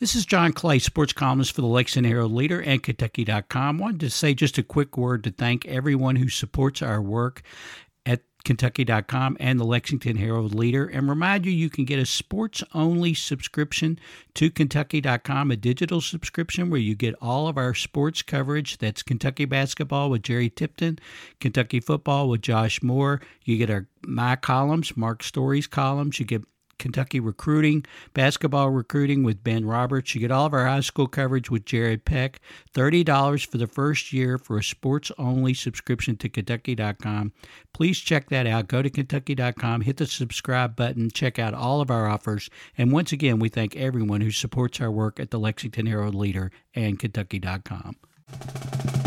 This is John Clay, sports columnist for the Lexington Herald Leader and Kentucky.com. Wanted to say just a quick word to thank everyone who supports our work at Kentucky.com and the Lexington Herald Leader and remind you you can get a sports only subscription to Kentucky.com, a digital subscription where you get all of our sports coverage. That's Kentucky basketball with Jerry Tipton, Kentucky football with Josh Moore. You get our my columns, Mark Story's columns. You get Kentucky recruiting, basketball recruiting with Ben Roberts. You get all of our high school coverage with Jared Peck. $30 for the first year for a sports only subscription to Kentucky.com. Please check that out. Go to Kentucky.com, hit the subscribe button, check out all of our offers. And once again, we thank everyone who supports our work at the Lexington Herald Leader and Kentucky.com.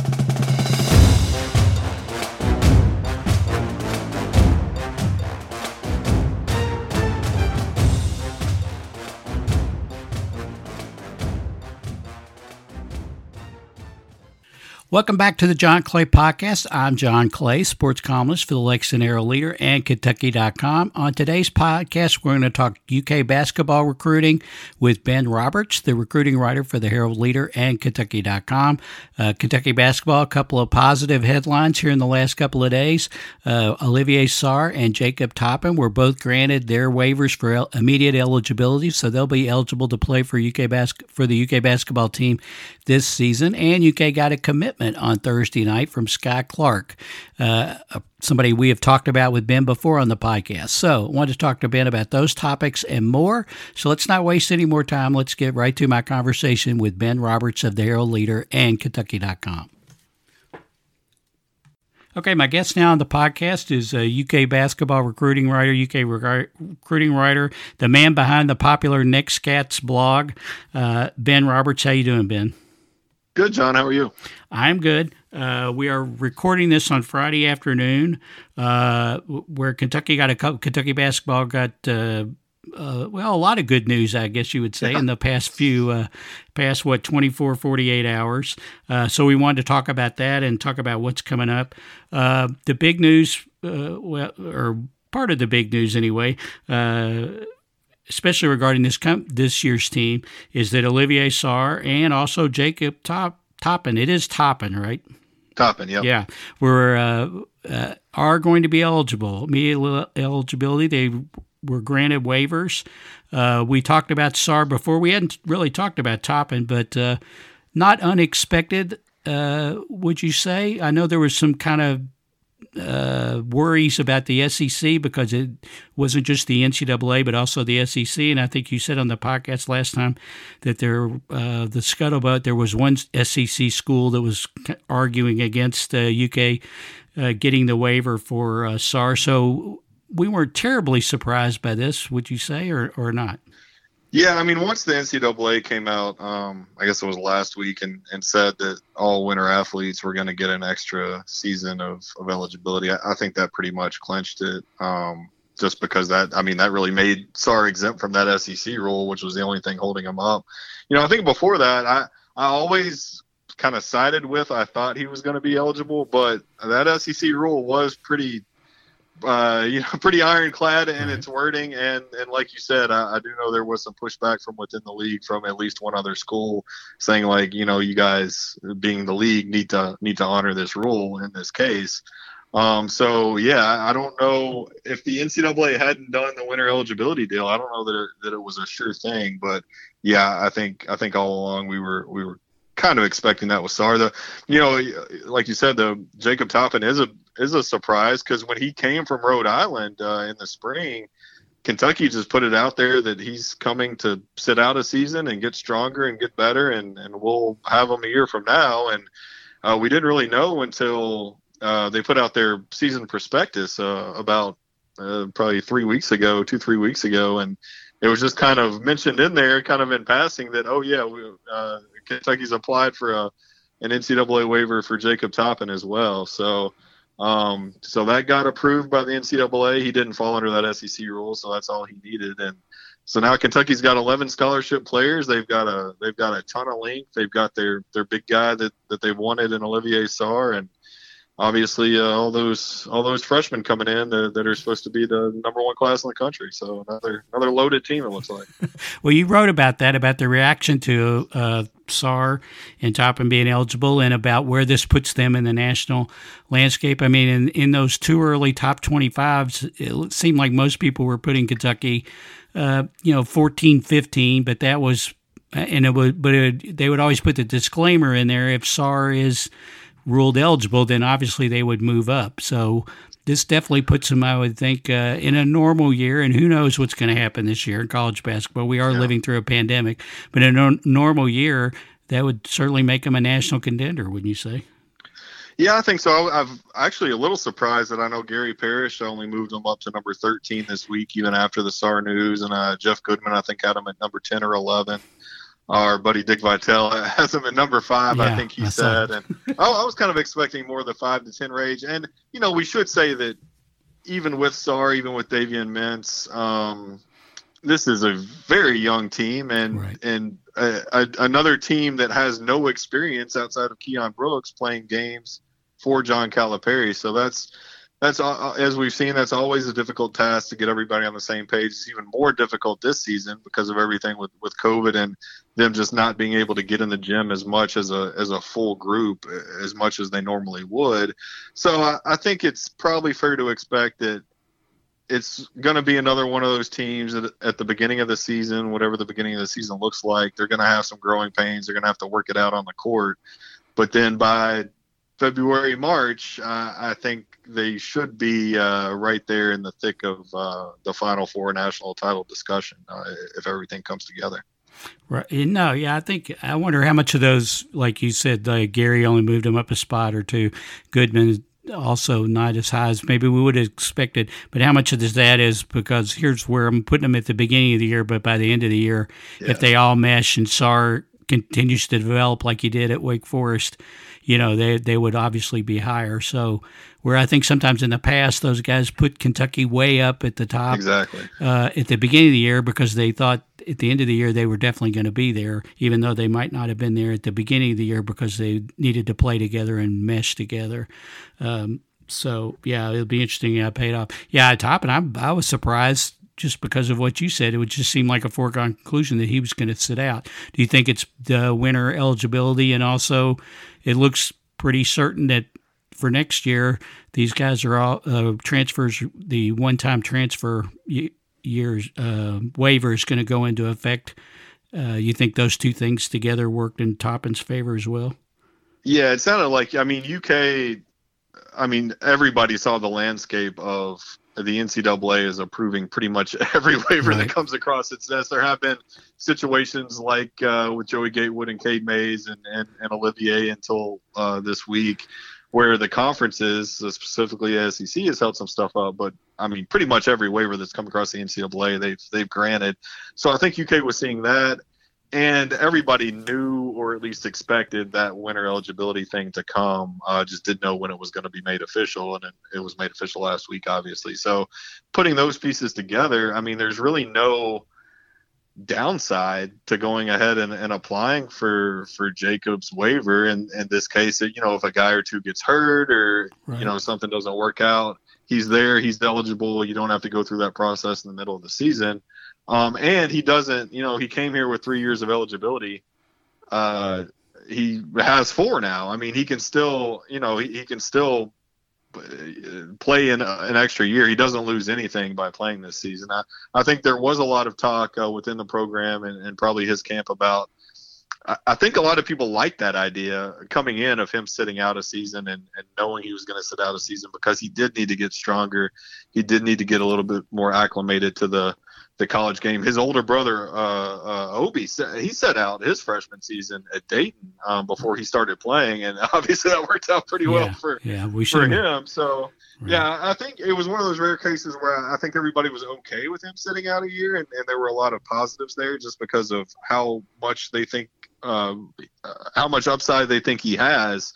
Welcome back to the John Clay Podcast. I'm John Clay, sports columnist for the Lexington Herald Leader and Kentucky.com. On today's podcast, we're going to talk UK basketball recruiting with Ben Roberts, the recruiting writer for the Herald Leader and Kentucky.com. Uh, Kentucky basketball, a couple of positive headlines here in the last couple of days. Uh, Olivier Sarr and Jacob Toppin were both granted their waivers for el- immediate eligibility, so they'll be eligible to play for UK bas- for the UK basketball team this season. And UK got a commitment on Thursday night from Skyy Clark, uh, somebody we have talked about with Ben before on the podcast. So, I wanted to talk to Ben about those topics and more. So, let's not waste any more time. Let's get right to my conversation with Ben Roberts of the Herald Leader and Kentucky.com. Okay, my guest now on the podcast is a UK basketball recruiting writer, UK rec- recruiting writer, the man behind the popular Next Cats blog, uh, Ben Roberts. How you doing, Ben? Good, John. How are you? I'm good. Uh, we are recording this on Friday afternoon, uh, where Kentucky got a couple, Kentucky basketball got uh, uh, well a lot of good news, I guess you would say, in the past few uh, past what 24, 48 hours. Uh, so we wanted to talk about that and talk about what's coming up. Uh, the big news, uh, well, or part of the big news anyway. Uh, especially regarding this com- this year's team, is that Olivier Sarr and also Jacob Top Toppin. It is Toppin, right? Toppin, yep. Yeah, we're uh, uh, are going to be eligible. Immediate eligibility. They were granted waivers. Uh, we talked about Sarr before. We hadn't really talked about Toppin, but uh, not unexpected. Uh, would you say? I know there was some kind of uh, worries about the SEC because it wasn't just the NCAA but also the SEC. And I think you said on the podcast last time that there, uh, the scuttlebutt, there was one SEC school that was arguing against uh, UK uh, getting the waiver for uh, Sarr. So we weren't terribly surprised by this, would you say, or, or not? Yeah, I mean, once the NCAA came out, um, I guess it was last week, and, and said that all winter athletes were going to get an extra season of, of eligibility, I, I think that pretty much clinched it. Um, just because that, I mean, that really made Sarr exempt from that SEC rule, which was the only thing holding him up. You know, I think before that, I, I always kind of sided with, I thought he was going to be eligible, but that SEC rule was pretty uh, you know, pretty ironclad in its wording, and and like you said, I, I, do know there was some pushback from within the league from at least one other school saying like, you know, you guys being the league need to need to honor this rule in this case. Um, so yeah, I don't know if the NCAA hadn't done the winter eligibility deal. I don't know that it, that it was a sure thing, but yeah, I think I think all along we were we were kind of expecting that with Sarr. The you know, like you said, the Jacob Toppin is a is a surprise because when he came from Rhode Island uh, in the spring, Kentucky just put it out there that he's coming to sit out a season and get stronger and get better, and and we'll have him a year from now. And uh, we didn't really know until uh, they put out their season prospectus uh, about uh, probably three weeks ago, two three weeks ago, and it was just kind of mentioned in there, kind of in passing, that oh yeah, we, uh, Kentucky's applied for a an NCAA waiver for Jacob Toppin as well. So um, so that got approved by the NCAA. He didn't fall under that SEC rule, so that's all he needed. And so now Kentucky's got 11 scholarship players. They've got a they've got a ton of length. They've got their their big guy that that they've wanted in Olivier Sarr, and obviously uh, all those all those freshmen coming in that, that, are supposed to be the number one class in the country. So another another loaded team. It looks like. well, you wrote about that about the reaction to uh, Sarr and Toppin being eligible, and about where this puts them in the national landscape. I mean, in in those two early top twenty fives, it seemed like most people were putting Kentucky, uh, you know, 14, 15, but that was. And it would, but it, would, they would always put the disclaimer in there if Sarr is ruled eligible, then obviously they would move up. So this definitely puts them, I would think, uh, in a normal year. And who knows what's going to happen this year in college basketball? We are yeah. living through a pandemic, but in a normal year, that would certainly make them a national contender, wouldn't you say? Yeah, I think so. I'm actually a little surprised that I know Gary Parrish only moved them up to number 13 this week, even after the Sarr news, and uh, Jeff Goodman I think had them at number 10 or 11 our buddy Dick Vitale has him at number five, yeah, I think he I said. And I, I, was kind of expecting more of the five to ten range. And you know, we should say that even with Sarr, even with Davion Mintz, um, this is a very young team, and right. and a, a, another team that has no experience outside of Keion Brooks playing games for John Calipari. So that's that's as we've seen that's always a difficult task to get everybody on the same page. It's even more difficult this season because of everything with with covid and them just not being able to get in the gym as much as a as a full group as much as they normally would. So i, I think it's probably fair to expect that it's going to be another one of those teams that at the beginning of the season whatever the beginning of the season looks like they're going to have some growing pains. They're going to have to work it out on the court. But then by February, March, uh, I think they should be uh, right there in the thick of uh, the Final Four national title discussion uh, if everything comes together. Right. No, yeah, I think I wonder how much of those, like you said, Gary only moved him up a spot or two. Goodman also not as high as maybe we would have expected. But how much of this that is because here's where I'm putting them at the beginning of the year, but by the end of the year, if they all mesh and Sarr continues to develop like he did at Wake Forest, you know, they they would obviously be higher. So where I think sometimes in the past those guys put Kentucky way up at the top exactly uh, at the beginning of the year because they thought at the end of the year they were definitely going to be there, even though they might not have been there at the beginning of the year because they needed to play together and mesh together. Um, so yeah, it'll be interesting. Yeah, paid off. Yeah, at top, and I I was surprised just because of what you said. It would just seem like a foregone conclusion that he was going to sit out. Do you think it's the winter eligibility, and also it looks pretty certain that for next year these guys are all uh, transfers. The one-time transfer years uh, waiver is going to go into effect. Uh, you think those two things together worked in Toppin's favor as well? Yeah, it sounded like I mean UK. I mean everybody saw the landscape of the NCAA is approving pretty much every waiver right. that comes across its desk. There have been situations like uh, with Joey Gatewood and Cade Mays and, and, and Olivier until uh, this week, where the conferences, uh, specifically SEC, has held some stuff up. But I mean, pretty much every waiver that's come across the NCAA, they've they've granted. So I think UK was seeing that and everybody knew or at least expected that winter eligibility thing to come. Uh, just didn't know when it was going to be made official and it, it, was made official last week obviously. So putting those pieces together i mean there's really no downside to going ahead and, and applying for for jacob's waiver. In, in this case you know if a guy or two gets hurt or right. you know something doesn't work out he's there he's eligible you don't have to go through that process in the middle of the season um, and he doesn't, you know, he came here with three years of eligibility. Uh, he has four now. I mean, he can still, you know, he, he can still play in an extra year. He doesn't lose anything by playing this season. I, I think there was a lot of talk uh, within the program and, and probably his camp about. I, I think a lot of people like that idea coming in of him sitting out a season and, and knowing he was going to sit out a season because he did need to get stronger. He did need to get a little bit more acclimated to the the college game. His older brother, uh, uh, Obi, he set out his freshman season at Dayton um, before he started playing, and obviously that worked out pretty well yeah, for yeah, we for him. So right. yeah, I think it was one of those rare cases where I think everybody was okay with him sitting out a year, and, and there were a lot of positives there just because of how much they think, um, uh, how much upside they think he has.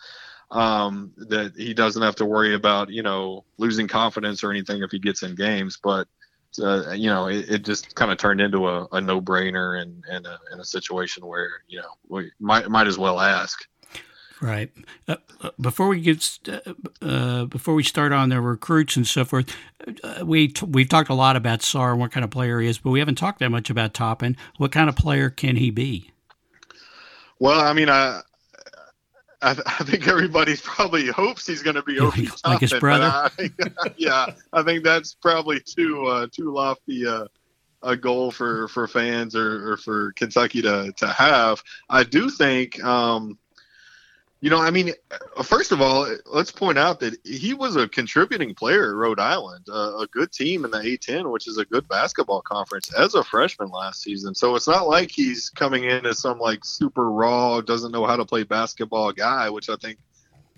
Um, that he doesn't have to worry about, you know, losing confidence or anything if he gets in games, but uh, you know, it, it just kind of turned into a, a no-brainer and and a, in a situation where you know we might might as well ask. Right. Uh, uh before we get uh, uh, before we start on the recruits and so forth, uh, we t- we've talked a lot about Sarr and what kind of player he is, but we haven't talked that much about Toppin. What kind of player can he be? Well, I mean, I I, I, think everybody probably hopes he's going to be Obi like his brother. I yeah, I think that's probably too uh, too lofty uh, a goal for for fans or, or, for Kentucky to to have. I do think um, you know, I mean, first of all, let's point out that he was a contributing player at Rhode Island, uh, a good team in the A10, which is a good basketball conference, as a freshman last season. So it's not like he's coming in as some like super raw, doesn't know how to play basketball guy, which I think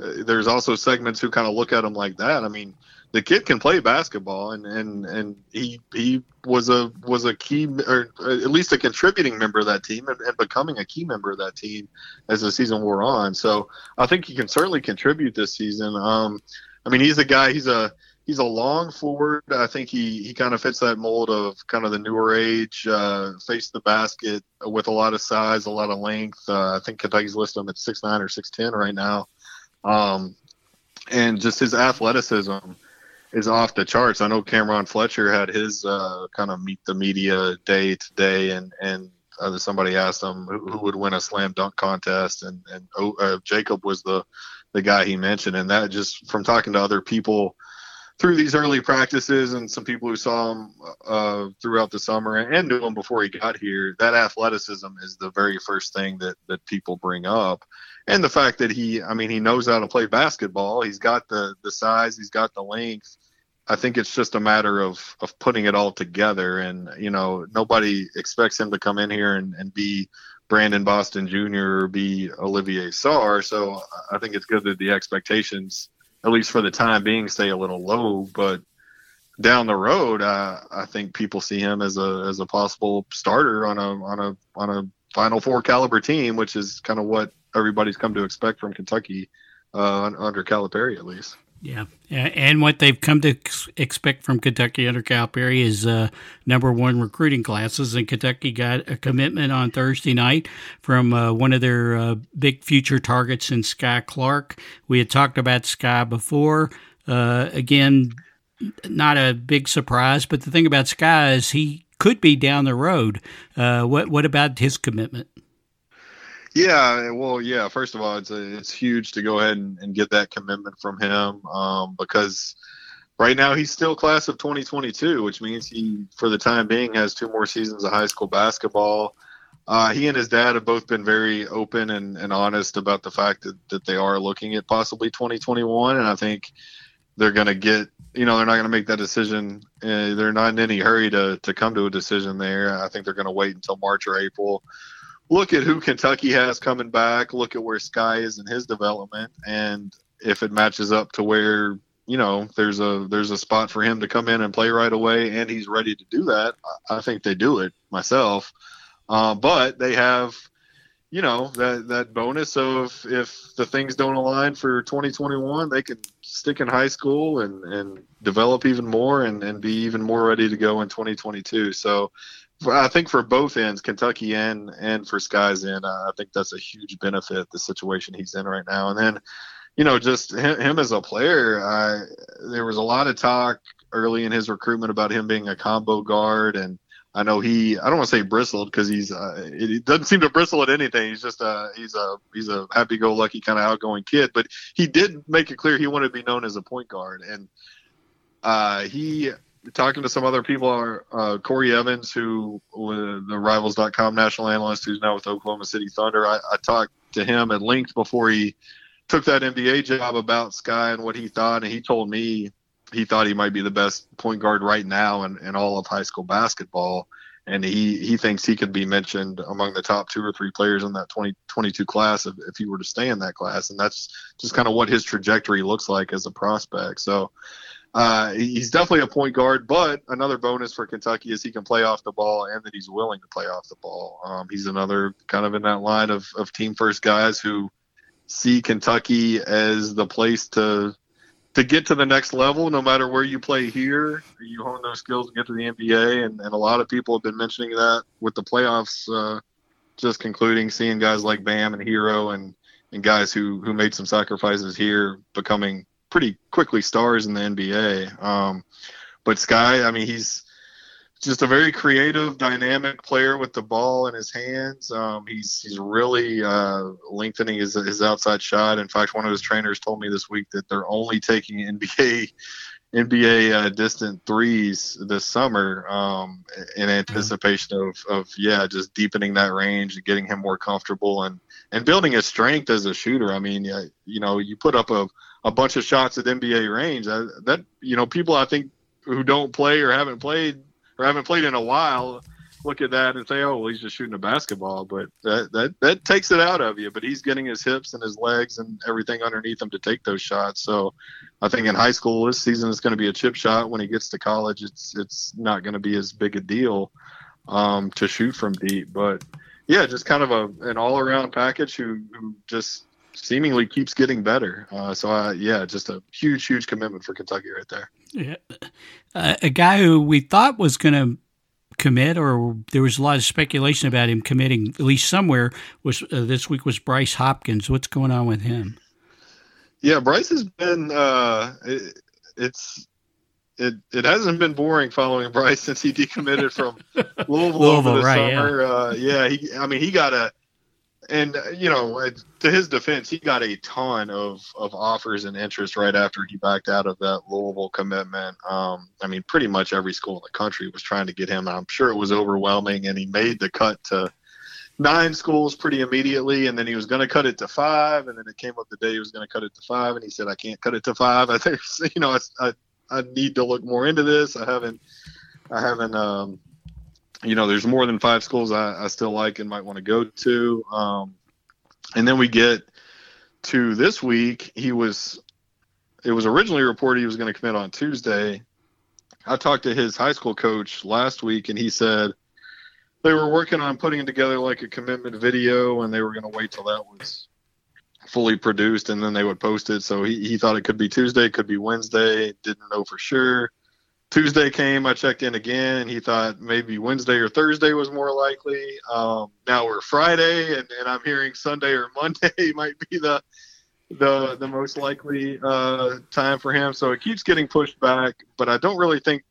uh, there's also segments who kind of look at him like that. I mean, the kid can play basketball, and and and he he was a was a key or at least a contributing member of that team, and, and becoming a key member of that team as the season wore on. So I think he can certainly contribute this season. Um, I mean, he's a guy. He's a he's a long forward. I think he he kind of fits that mold of kind of the newer age, uh, face the basket with a lot of size, a lot of length. Uh, I think Kentucky's listed him at six nine or six ten right now, um, and just his athleticism is off the charts. I know Cam'Ron Fletcher had his uh, kind of meet the media day today, and and uh, somebody asked him who, who, would win a slam dunk contest, and and oh, uh, Jacob was the the guy he mentioned, and that just from talking to other people through these early practices and some people who saw him uh, throughout the summer and knew him before he got here, that athleticism is the very first thing that that people bring up and the fact that he i mean he knows how to play basketball. He's got the the size. He's got the length. I think it's just a matter of of putting it all together. And you know nobody expects him to come in here and, and be brandon boston jr or be olivier sarr. So i think it's good that the expectations at least for the time being stay a little low. But down the road, uh, I think people see him as a as a possible starter on a on a on a Final Four caliber team, which is kind of what everybody's come to expect from Kentucky uh, under Calipari, at least. Yeah, and what they've come to expect from Kentucky under Calipari is uh, number one recruiting classes. And Kentucky got a commitment on Thursday night from uh, one of their uh, big future targets in Skyy Clark. We had talked about Skyy before. Uh, again, not a big surprise, but the thing about Skyy is he could be down the road. Uh, what what about his commitment? Yeah, well, yeah. First of all, it's a, it's huge to go ahead and, and get that commitment from him um, because right now he's still class of 2022, which means he, for the time being, has two more seasons of high school basketball. Uh, he and his dad have both been very open and, and honest about the fact that, that they are looking at possibly 2021, and I think they're going to get you know they're not going to make that decision uh, they're not in any hurry to to come to a decision there i think they're going to wait until march or april look at who Kentucky has coming back, look at where Skyy is in his development, and if it matches up to where you know there's a there's a spot for him to come in and play right away, and he's ready to do that, I think they do it myself. Uh, but they have, you know, that that bonus of if the things don't align for 2021, they can stick in high school and and develop even more and and be even more ready to go in 2022. So I think for both ends, Kentucky and and for Skyy's end, I think that's a huge benefit the situation he's in right now. And then, you know, just him, him as a player, I, there was a lot of talk early in his recruitment about him being a combo guard, and I know he. I don't want to say bristled because he's. Uh, it, doesn't seem to bristle at anything. He's just a. He's a. He's a happy-go-lucky kind of outgoing kid. But he did make it clear he wanted to be known as a point guard, and uh, he talking to some other people are uh, Corey Evans, who was the Rivals.com national analyst, who's now with Oklahoma City Thunder. I, I talked to him at length before he took that NBA job about Skyy and what he thought, and he told me he thought he might be the best point guard right now in, in all of high school basketball. And he, he thinks he could be mentioned among the top two or three players in that 2022 class if, if he were to stay in that class. And that's just kind of what his trajectory looks like as a prospect. So uh, he's definitely a point guard, but another bonus for Kentucky is he can play off the ball and that he's willing to play off the ball. Um, he's another kind of in that line of, of team first guys who see Kentucky as the place to to get to the next level, no matter where you play here, you hone those skills to get to the NBA. And, and a lot of people have been mentioning that with the playoffs uh, just concluding, seeing guys like Bam and Herro and, and guys who, who made some sacrifices here becoming pretty quickly stars in the NBA. Um, but Skyy, I mean, he's just a very creative, dynamic player with the ball in his hands. Um, he's he's really uh, lengthening his his outside shot. In fact, one of his trainers told me this week that they're only taking NBA NBA uh, distant threes this summer um, in anticipation of, of yeah just deepening that range and getting him more comfortable and and building his strength as a shooter. I mean, you know, you put up a a bunch of shots at NBA range. That, you know, people I think who don't play or haven't played or haven't played in a while look at that and say, "Oh, well, he's just shooting a basketball." But that that that takes it out of you. But he's getting his hips and his legs and everything underneath him to take those shots. So, I think in high school this season is going to be a chip shot. When he gets to college, it's it's not going to be as big a deal um, to shoot from deep. But yeah, just kind of a an all around package who who just seemingly keeps getting better. Uh, so uh, yeah, just a huge, huge commitment for Kentucky right there. Yeah. Uh, a guy who we thought was going to commit, or there was a lot of speculation about him committing at least somewhere. Was uh, this week was Bryce Hopkins? What's going on with him? Yeah, Bryce has been. Uh, it, it's it it hasn't been boring following Bryce since he decommitted from Louisville, Louisville over the right, summer. Yeah. Uh, yeah, he. I mean, he got a and uh, you know, to his defense, he got a ton of of offers and interest right after he backed out of that Louisville commitment. Um, I mean, pretty much every school in the country was trying to get him. I'm sure it was overwhelming, and he made the cut to nine schools pretty immediately, and then he was going to cut it to five, and then it came up the day he was going to cut it to five, and he said, "I can't cut it to five. I think you know, I, I need to look more into this. I haven't, I haven't." Um, you know, there's more than five schools I, I still like and might want to go to. Um, and then we get to this week. He was, it was originally reported he was going to commit on Tuesday. I talked to his high school coach last week, and he said they were working on putting together like a commitment video, and they were going to wait till that was fully produced, and then they would post it. So he, he thought it could be Tuesday, could be Wednesday, didn't know for sure. Tuesday came, I checked in again, and he thought maybe Wednesday or Thursday was more likely. Um, now we're Friday, and, and I'm hearing Sunday or Monday might be the the the most likely uh, time for him. So it keeps getting pushed back, but I don't really think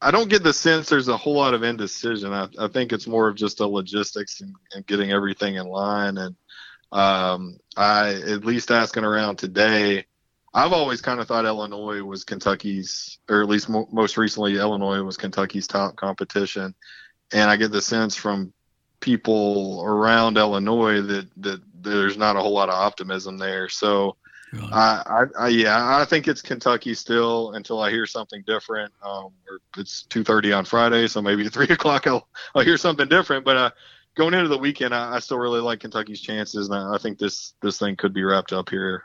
I don't get the sense there's a whole lot of indecision. I, I think it's more of just a logistics and, and getting everything in line. And um, I at least asking around today I've always kind of thought Illinois was Kentucky's, or at least mo- most recently, Illinois was Kentucky's top competition. And I get the sense from people around Illinois that, that there's not a whole lot of optimism there. So, really? I, I, I, yeah, I think it's Kentucky still until I hear something different. Um, it's 2:30 on Friday, so maybe at three o'clock I'll I'll hear something different. But uh, going into the weekend, I, I still really like Kentucky's chances, and I, I think this this thing could be wrapped up here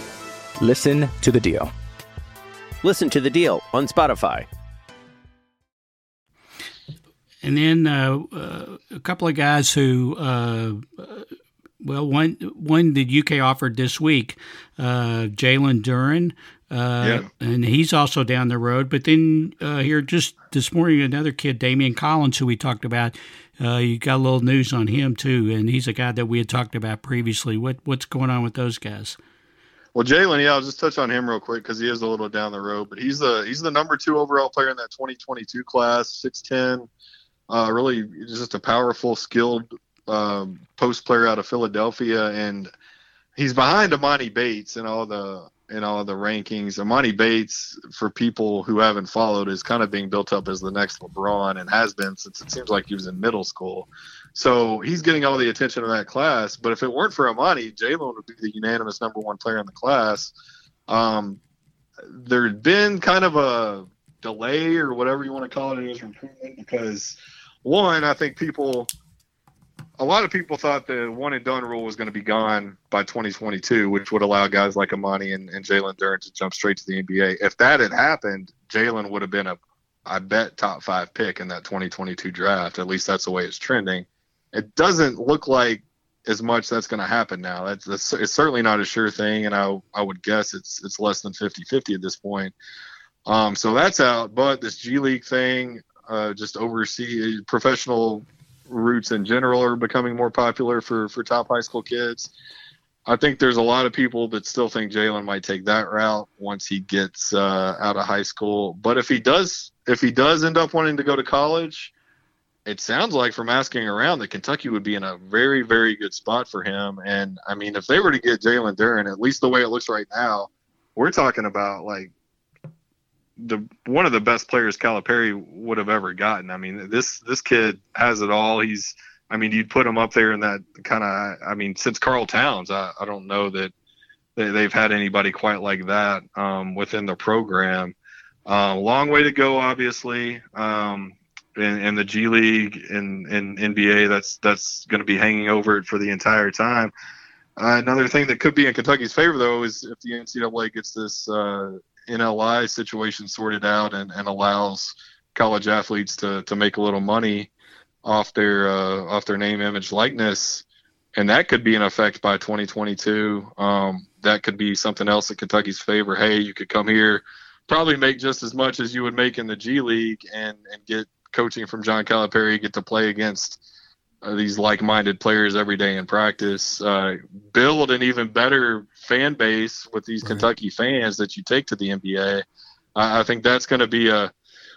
Listen to the deal. Listen to the deal on Spotify. and then uh, uh, a couple of guys who, uh, well, one one the UK offered this week, uh, Jalen Duren. Uh, yeah. And he's also down the road. But then uh, here just this morning, another kid, Daimion Collins, who we talked about, you got a little news on him too, and he's a guy that we had talked about previously. What what's going on with those guys? Well, Jalen, yeah, I'll just touch on him real quick because he is a little down the road, but he's the he's the number two overall player in that 2022 class, 6'10", uh, really just a powerful, skilled um, post player out of Philadelphia, and he's behind Emoni Bates and all the in all of the rankings. Emoni Bates, for people who haven't followed, is kind of being built up as the next LeBron and has been since it seems like he was in middle school. So he's getting all the attention of that class. But if it weren't for Emoni, Jalen would be the unanimous number one player in the class. Um, there'd been kind of a delay or whatever you want to call it in his recruitment because one, I think people, a lot of people thought the one and done rule was going to be gone by 2022, which would allow guys like Emoni and, and Jalen Duren to jump straight to the NBA. If that had happened, Jalen would have been a, I bet, top five pick in that 2022 draft. At least that's the way it's trending. It doesn't look like as much that's going to happen now. That's, that's, it's certainly not a sure thing, and I I would guess it's it's less than 50-50 at this point. Um, so that's out. But this G League thing, uh, just oversee professional routes in general are becoming more popular for for top high school kids. I think there's a lot of people that still think Jalen might take that route once he gets uh, out of high school. But if he does, if he does end up wanting to go to college, it sounds like from asking around that Kentucky would be in a very, very good spot for him. And I mean, if they were to get Jalen Duren, at least the way it looks right now, we're talking about like the one of the best players Calipari would have ever gotten. I mean, this this kid has it all. He's I mean, you'd put him up there in that kind of. I mean, since Karl Towns, I, I don't know that they, have had anybody quite like that um, within the program. Uh, long way to go, obviously. Um, in, in, the G League and in, in, NBA, that's that's going to be hanging over it for the entire time. Uh, another thing that could be in Kentucky's favor, though, is if the NCAA gets this uh, NLI situation sorted out and, and allows college athletes to, to make a little money off their uh, off their name, image, likeness, and that could be in effect by 2022. Um, that could be something else in Kentucky's favor. Hey, you could come here, probably make just as much as you would make in the G League, and and get coaching from John Calipari, get to play against these like-minded players every day in practice. Uh, build an even better fan base with these right. Kentucky fans that you take to the NBA. I think that's going to be a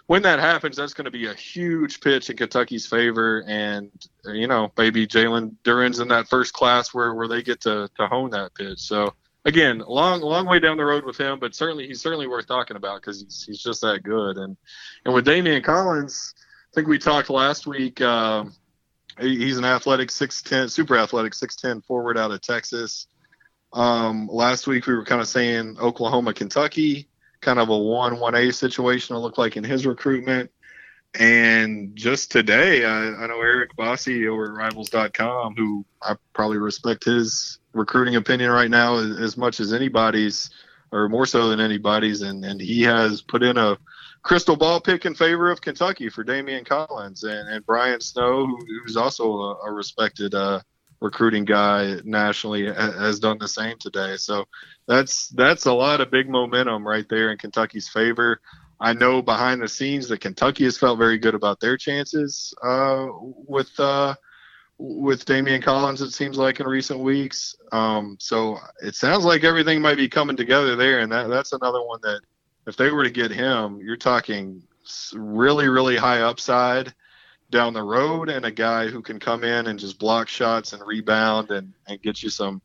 when that happens, that's going to be a huge pitch in Kentucky's favor. And you know, maybe Jalen Duren's in that first class where where they get to to hone that pitch. So again, long long way down the road with him, but certainly he's certainly worth talking about because he's he's just that good. And and with Daimion Collins, I think we talked last week. Um, he's an athletic 6'10 super athletic 6'10 forward out of texas. Um, last week we were kind of saying oklahoma kentucky kind of a 1 1a situation it looked like in his recruitment. And just today i, I know eric bossi over at rivals.com who i probably respect his recruiting opinion right now as, as much as anybody's or more so than anybody's. And, and he has put in a crystal ball pick in favor of Kentucky for Daimion Collins and, and Brian Snow, who, who's also a, a respected uh, recruiting guy nationally, has done the same today. So that's that's a lot of big momentum right there in Kentucky's favor. I know behind the scenes that Kentucky has felt very good about their chances uh, with uh, with Daimion Collins. It seems like in recent weeks. Um, so it sounds like everything might be coming together there, and that, that's another one that if they were to get him, you're talking really, really high upside down the road and a guy who can come in and just block shots and rebound and, and get you some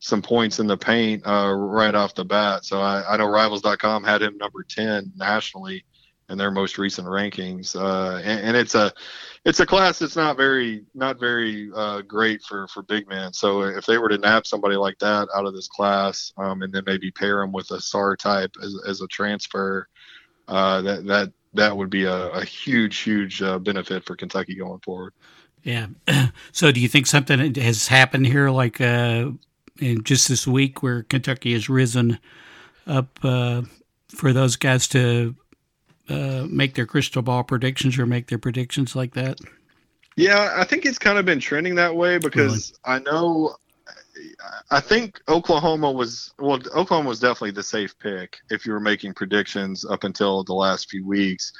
some points in the paint uh, right off the bat. So I, I know Rivals.com had him number 10 nationally in their most recent rankings, uh, and, and, it's a it's a class that's not very not very uh, great for for big men. So if they were to nab somebody like that out of this class, um, and then maybe pair them with a Sarr type as, as a transfer, uh, that that that would be a, a huge huge uh, benefit for Kentucky going forward. Yeah. So do you think something has happened here, like uh, in just this week, where Kentucky has risen up uh, for those guys to uh, make their crystal ball predictions or make their predictions like that? Yeah, I think it's kind of been trending that way because really? I know I think Oklahoma was well. Oklahoma was definitely the safe pick if you were making predictions up until the last few weeks,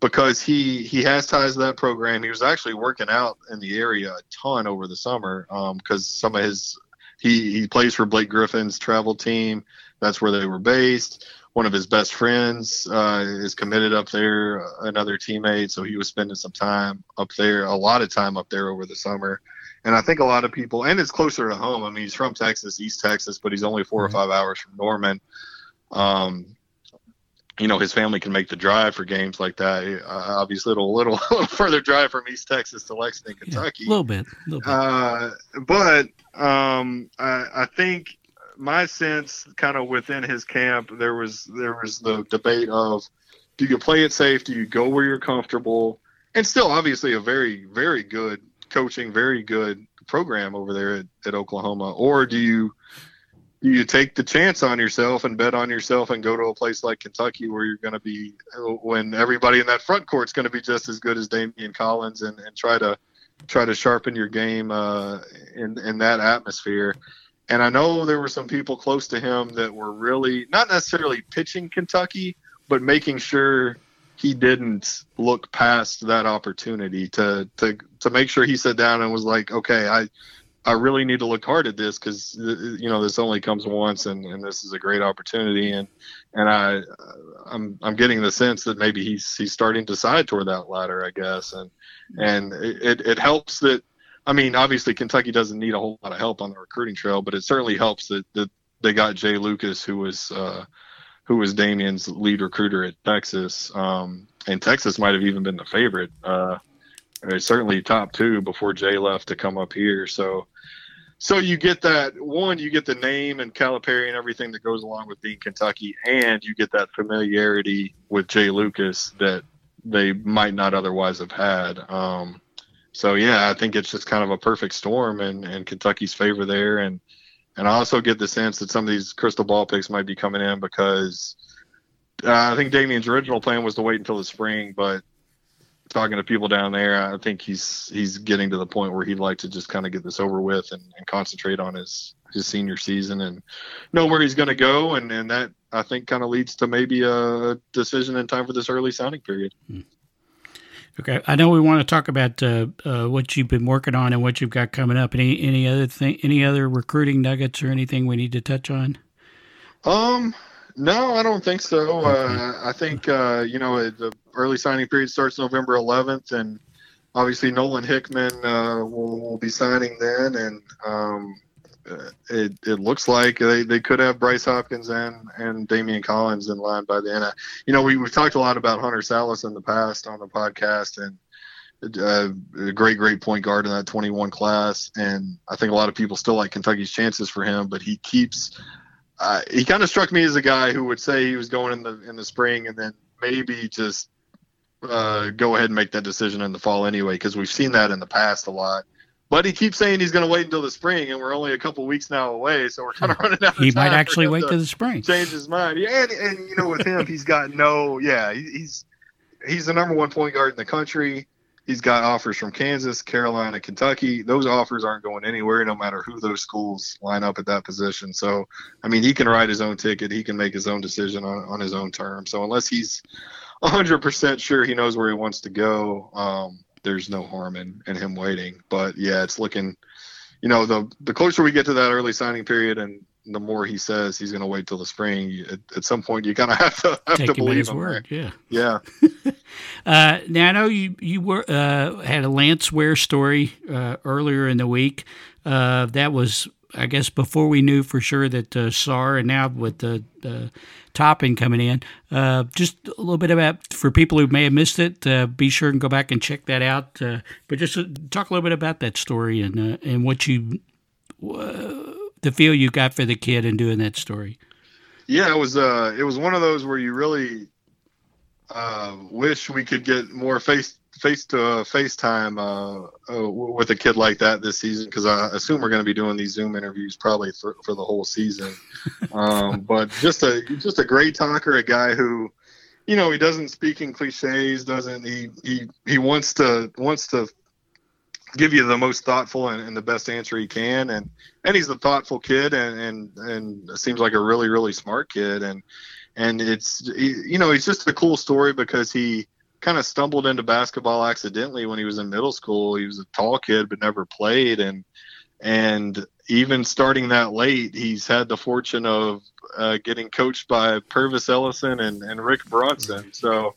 because he he has ties to that program. He was actually working out in the area a ton over the summer because um, some of his he he plays for Blake Griffin's travel team. That's where they were based. One of his best friends uh, is committed up there, another teammate. So he was spending some time up there, a lot of time up there over the summer. And I think a lot of people, and it's closer to home. I mean, he's from Texas, East Texas, but he's only 4 mm-hmm. or five hours from Norman. Um, you know, his family can make the drive for games like that. Uh, obviously, a little, little, little further drive from East Texas to Lexington, Kentucky. A yeah, little bit, a little bit. Uh, but um, I, I think my sense, kind of within his camp, there was there was the debate of, do you play it safe? Do you go where you're comfortable? And still, obviously, a very, very good coaching, very good program over there at, at Oklahoma, or do you do you take the chance on yourself and bet on yourself and go to a place like Kentucky where you're going to be when everybody in that front court is going to be just as good as Daimion Collins and, and try to try to sharpen your game uh, in in that atmosphere. And I know there were some people close to him that were really not necessarily pitching Kentucky, but making sure he didn't look past that opportunity to to to make sure he sat down and was like, okay, I I really need to look hard at this because uh, you know this only comes once, and, and this is a great opportunity, and and I uh, I'm I'm getting the sense that maybe he's he's starting to side toward that ladder, I guess, and and it it helps that I mean obviously Kentucky doesn't need a whole lot of help on the recruiting trail, but it certainly helps that that they got Jay Lucas, who was uh, who was Daimion's lead recruiter at Texas. Um, and Texas might have even been the favorite. Uh, certainly top two before Jay left to come up here. So, so you get that one, you get the name and Calipari and everything that goes along with being Kentucky, and you get that familiarity with Jay Lucas that they might not otherwise have had. Um, so yeah, I think it's just kind of a perfect storm and Kentucky's favor there. And, and I also get the sense that some of these crystal ball picks might be coming in because uh, I think Daimion's original plan was to wait until the spring, but talking to people down there, I think he's he's getting to the point where he'd like to just kind of get this over with and, and concentrate on his his senior season and know where he's going to go, and and that I think kind of leads to maybe a decision in time for this early signing period. Hmm. Okay, I know we want to talk about uh, uh, what you've been working on and what you've got coming up. Any any other thing, any other recruiting nuggets or anything we need to touch on? Um, no, I don't think so. Uh, I think uh, you know the early signing period starts November 11th, and obviously Nolan Hickman uh, will, will be signing then, and um, uh, it, it looks like they, they could have Bryce Hopkins and and Daimion Collins in line by then. Uh, you know, we we've talked a lot about Hunter Sallis in the past on the podcast, and uh, a great, great point guard in that 21 class. And I think a lot of people still like Kentucky's chances for him, but he keeps. Uh, he kind of struck me as a guy who would say he was going in the in the spring and then maybe just uh, go ahead and make that decision in the fall anyway, because we've seen that in the past a lot. But he keeps saying he's going to wait until the spring, and we're only a couple weeks now away, so we're kind of running out. He might actually wait till the spring. Change his mind. Yeah, and, and you know, with him, he's got no. Yeah, he's he's the number one point guard in the country. He's got offers from Kansas, Carolina, Kentucky. Those offers aren't going anywhere, no matter who those schools line up at that position. So, I mean, he can write his own ticket. He can make his own decision on, on his own terms. So, unless he's 100% sure he knows where he wants to go. Um, there's no harm in, in him waiting. But yeah, it's looking, you know, the the closer we get to that early signing period and the more he says he's going to wait till the spring, at, at some point you kind of have to have Take to believe his him. word. Yeah, yeah. uh, now I know you you were uh, had a Lance Ware story uh, earlier in the week. Uh, that was I guess before we knew for sure that uh, Sarr and now with the uh, Toppin coming in, uh, just a little bit about for people who may have missed it. Uh, be sure and go back and check that out. Uh, but just uh, talk a little bit about that story and uh, and what you the feel you got for the kid in doing that story. Yeah, it was it was one of those where you really wish we could get more face face to uh, FaceTime uh, uh, with a kid like that this season because I assume we're going to be doing these Zoom interviews probably for, for the whole season. Um, but just a just a great talker, a guy who you know, he doesn't speak in cliches. Doesn't he? He he wants to wants to give you the most thoughtful and, and, the best answer he can and and he's a thoughtful kid and and and seems like a really really smart kid and and it's you know he's just a cool story because he kind of stumbled into basketball accidentally when he was in middle school. He was a tall kid but never played. And and even starting that late he's had the fortune of uh, getting coached by Pervis Ellison and, and Rick Brunson. So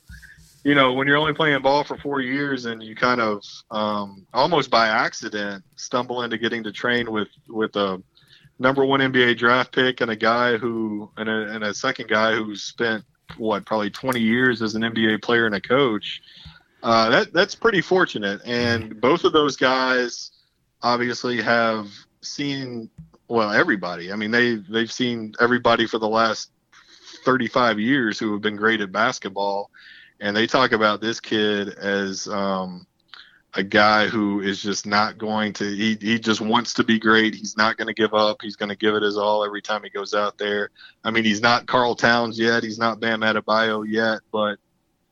you know, when you're only playing ball for four years and you kind of um, almost by accident stumble into getting to train with with a number one NBA draft pick and a guy who and a, and a second guy who's spent what probably 20 years as an NBA player and a coach. Uh, that that's pretty fortunate, and both of those guys obviously have seen well everybody. I mean they they've seen everybody for the last 35 years who have been great at basketball and they talk about this kid as um, a guy who is just not going to he, he just wants to be great. He's not going to give up. He's going to give it his all every time he goes out there. I mean he's not karl towns yet. He's not bam adebayo yet but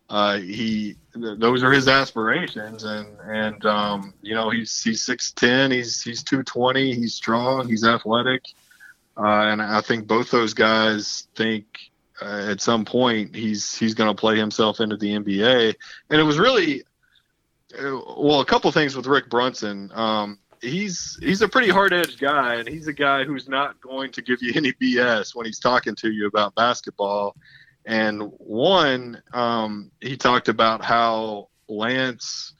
uh, he those are his aspirations. And and um, you know he's he's 6'10 he's he's 220 he's strong. He's athletic. Uh, and i think both those guys think uh, at some point he's he's going to play himself into the NBA. And it was really well a couple things with Rick Brunson. Um, he's he's a pretty hard edged guy, and he's a guy who's not going to give you any BS when he's talking to you about basketball. And one, um, he talked about how Lance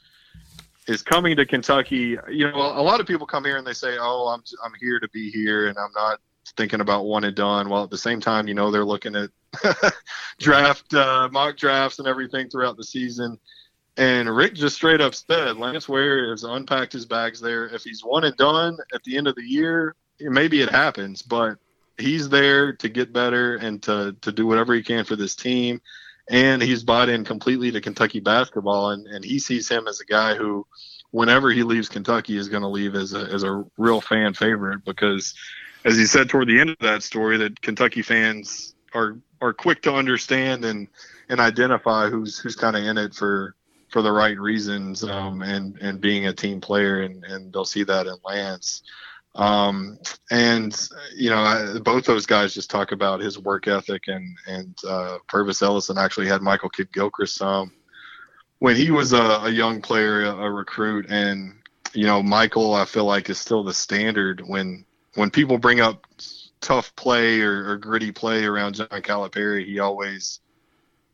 is coming to Kentucky. You know, a lot of people come here and they say, "Oh, I'm I'm here to be here, and I'm not thinking about one and done." While at the same time, you know, they're looking at draft uh, mock drafts and everything throughout the season. And Rick just straight up said Lance Ware has unpacked his bags there. If he's one and done at the end of the year, maybe it happens, but he's there to get better and to, to do whatever he can for this team. And he's bought in completely to Kentucky basketball. And, and he sees him as a guy who, whenever he leaves Kentucky, is going to leave as a, as a real fan favorite because, as he said toward the end of that story, that Kentucky fans are are quick to understand and and identify who's who's kind of in it for for the right reasons um, and and being a team player and and they'll see that in Lance. Um, and you know, I, both those guys just talk about his work ethic and and uh, Pervis Ellison actually had Michael Kidd Gilchrist um, when he was a, a young player, a, a recruit, and you know, Michael, I feel like is still the standard when when people bring up tough play or, or gritty play around John Calipari, he always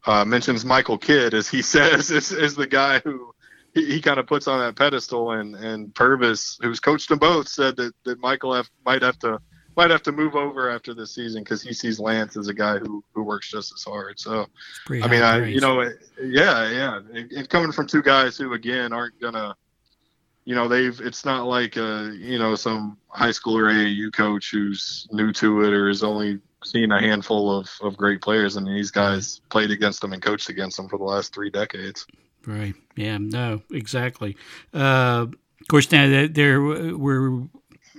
uh, mentions Michael Kidd, as he says, is, is the guy who he, he kind of puts on that pedestal. And and Pervis, who's coached them both, said that, that Michael have, might have to might have to move over after this season because he sees Lance as a guy who who works just as hard. So, I mean, I you know, yeah, yeah, And, it coming from two guys who again aren't gonna you know they've it's not like uh you know some high school or AAU coach who's new to it or is only seen a handful of, of great players and these guys played against them and coached against them for the last three decades. Right. Yeah no exactly. Uh, of course now they're we're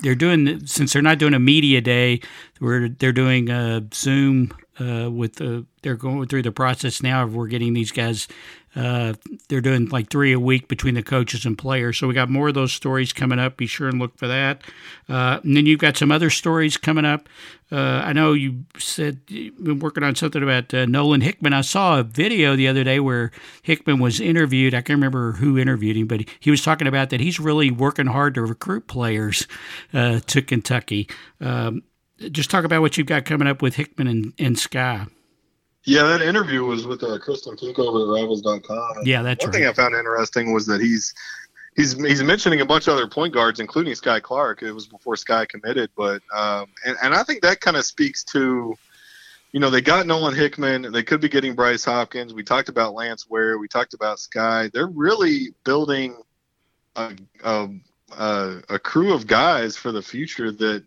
they're doing since they're not doing a media day we're they're doing a zoom uh, with uh, they're going through the process now of we're getting these guys uh, they're doing like three a week between the coaches and players. So we got more of those stories coming up. Be sure and look for that. Uh, and then you've got some other stories coming up. Uh, I know you said you've been working on something about uh, Nolan Hickman. I saw a video the other day where Hickman was interviewed. I can't remember who interviewed him, but he was talking about that he's really working hard to recruit players uh, to Kentucky. Um, just talk about what you've got coming up with Hickman and, and Skyy. Yeah, that interview was with uh, Kristen Cook over at Rivals.com. Yeah, that's true. One right. thing I found interesting was that he's he's he's mentioning a bunch of other point guards, including Skyy Clark. It was before Skyy committed, but um, and and I think that kind of speaks to, you know, they got Nolan Hickman. They could be getting Bryce Hopkins. We talked about Lance Ware. We talked about Skyy. They're really building a a, a, a crew of guys for the future that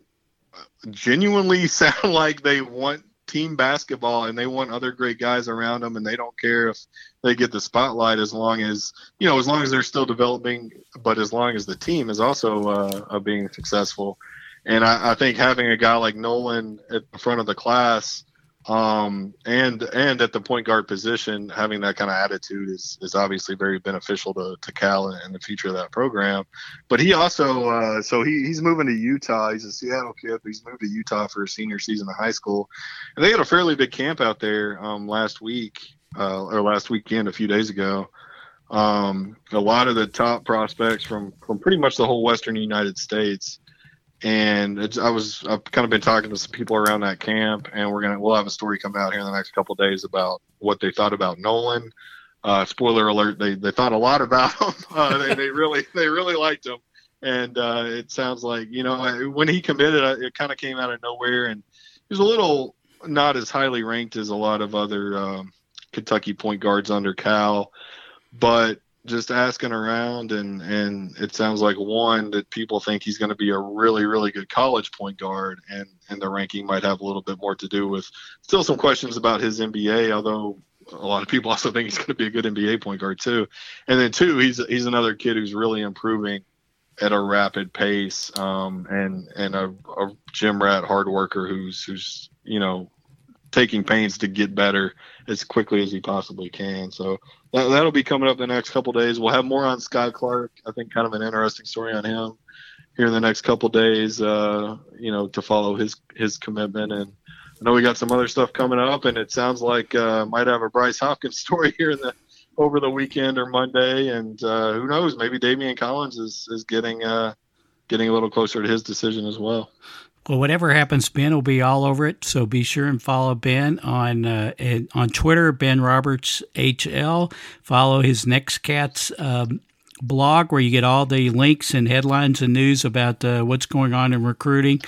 genuinely sound like they want team basketball and they want other great guys around them and they don't care if they get the spotlight as long as you know as long as they're still developing but as long as the team is also uh, being successful. And I, I, think having a guy like nolan at the front of the class Um, and and at the point guard position, having that kind of attitude is is obviously very beneficial to, to Cal and the future of that program. But he also, uh, so he, he's moving to Utah. He's a Seattle kid, but he's moved to Utah for his senior season of high school, and they had a fairly big camp out there um, last week uh, or last weekend, a few days ago. Um, a lot of the top prospects from from pretty much the whole Western United States and I was I've kind of been talking to some people around that camp, and we're gonna we'll have a story come out here in the next couple days about what they thought about Nolan. Uh, spoiler alert: they they thought a lot about him. Uh, they, they really they really liked him, and uh, it sounds like you know when he committed, uh, it kind of came out of nowhere, and he was a little not as highly ranked as a lot of other um, Kentucky point guards under Cal, but just asking around and and it sounds like one that people think he's going to be a really really good college point guard and and the ranking might have a little bit more to do with still some questions about his NBA although a lot of people also think he's going to be a good NBA point guard too and then two he's he's another kid who's really improving at a rapid pace um, and and a, a gym rat hard worker who's who's you know taking pains to get better as quickly as he possibly can. So that, that'll be coming up in the next couple days. We'll have more on Skyy Clark. I think kind of an interesting story on him here in the next couple days. Uh, you know, to follow his his commitment, and I know we got some other stuff coming up, and it sounds like uh, might have a Bryce Hopkins story here in the over the weekend or Monday, and uh, who knows, maybe Daimion Collins is is getting uh, getting a little closer to his decision as well. Well, whatever happens, Ben will be all over it. So be sure and follow Ben on uh, on Twitter, Ben Roberts HL. Follow his Next Cats um, blog where you get all the links and headlines and news about uh, what's going on in recruiting.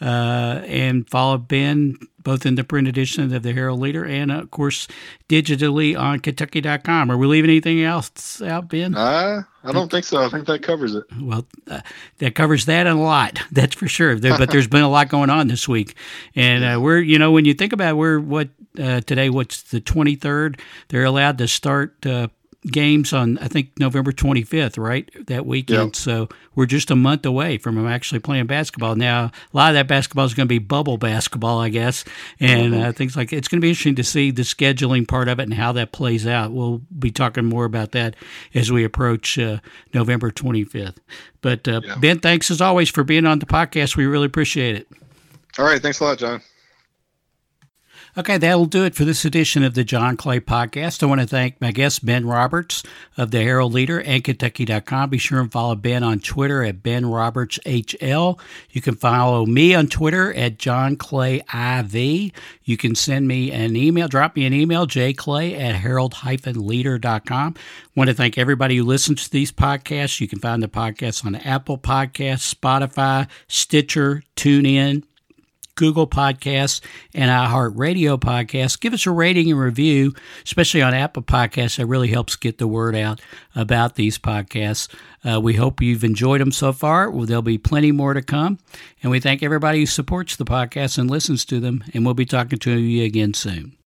Uh, and follow Ben both in the print edition of the Herald Leader and, of course, digitally on Kentucky.com. Are we leaving anything else out, Ben? Uh, I don't think so. I think that covers it. Well, uh, that covers that and a lot. That's for sure. There, but there's been a lot going on this week, and uh, we're you know when you think about it, we're what uh, today. What's the 23rd? They're allowed to start uh, games on I think November 25th, right? That weekend. Yep. So we're just a month away from actually playing basketball. Now, a lot of that basketball is going to be bubble basketball, I guess, and mm-hmm. uh, things like it's going to be interesting to see the scheduling part of it and how that plays out. We'll be talking more about that as we approach uh, November 25th. But uh, yeah. Ben, thanks as always for being on the podcast. We really appreciate it. All right, thanks a lot, John. Okay, that'll do it for this edition of the John Clay Podcast. I want to thank my guest, Ben Roberts of the Herald Leader and Kentucky.com. Be sure and follow Ben on Twitter at Ben Roberts HL. You can follow me on Twitter at John Clay IV. You can send me an email, drop me an email, jclay at herald-leader.com. want to thank everybody who listens to these podcasts. You can find the podcasts on Apple Podcasts, Spotify, Stitcher, TuneIn, Google Podcasts, and iHeartRadio Podcasts. Give us a rating and review, especially on Apple Podcasts. That really helps get the word out about these podcasts. Uh, we hope you've enjoyed them so far. Well, there'll be plenty more to come. And we thank everybody who supports the podcast and listens to them. And we'll be talking to you again soon.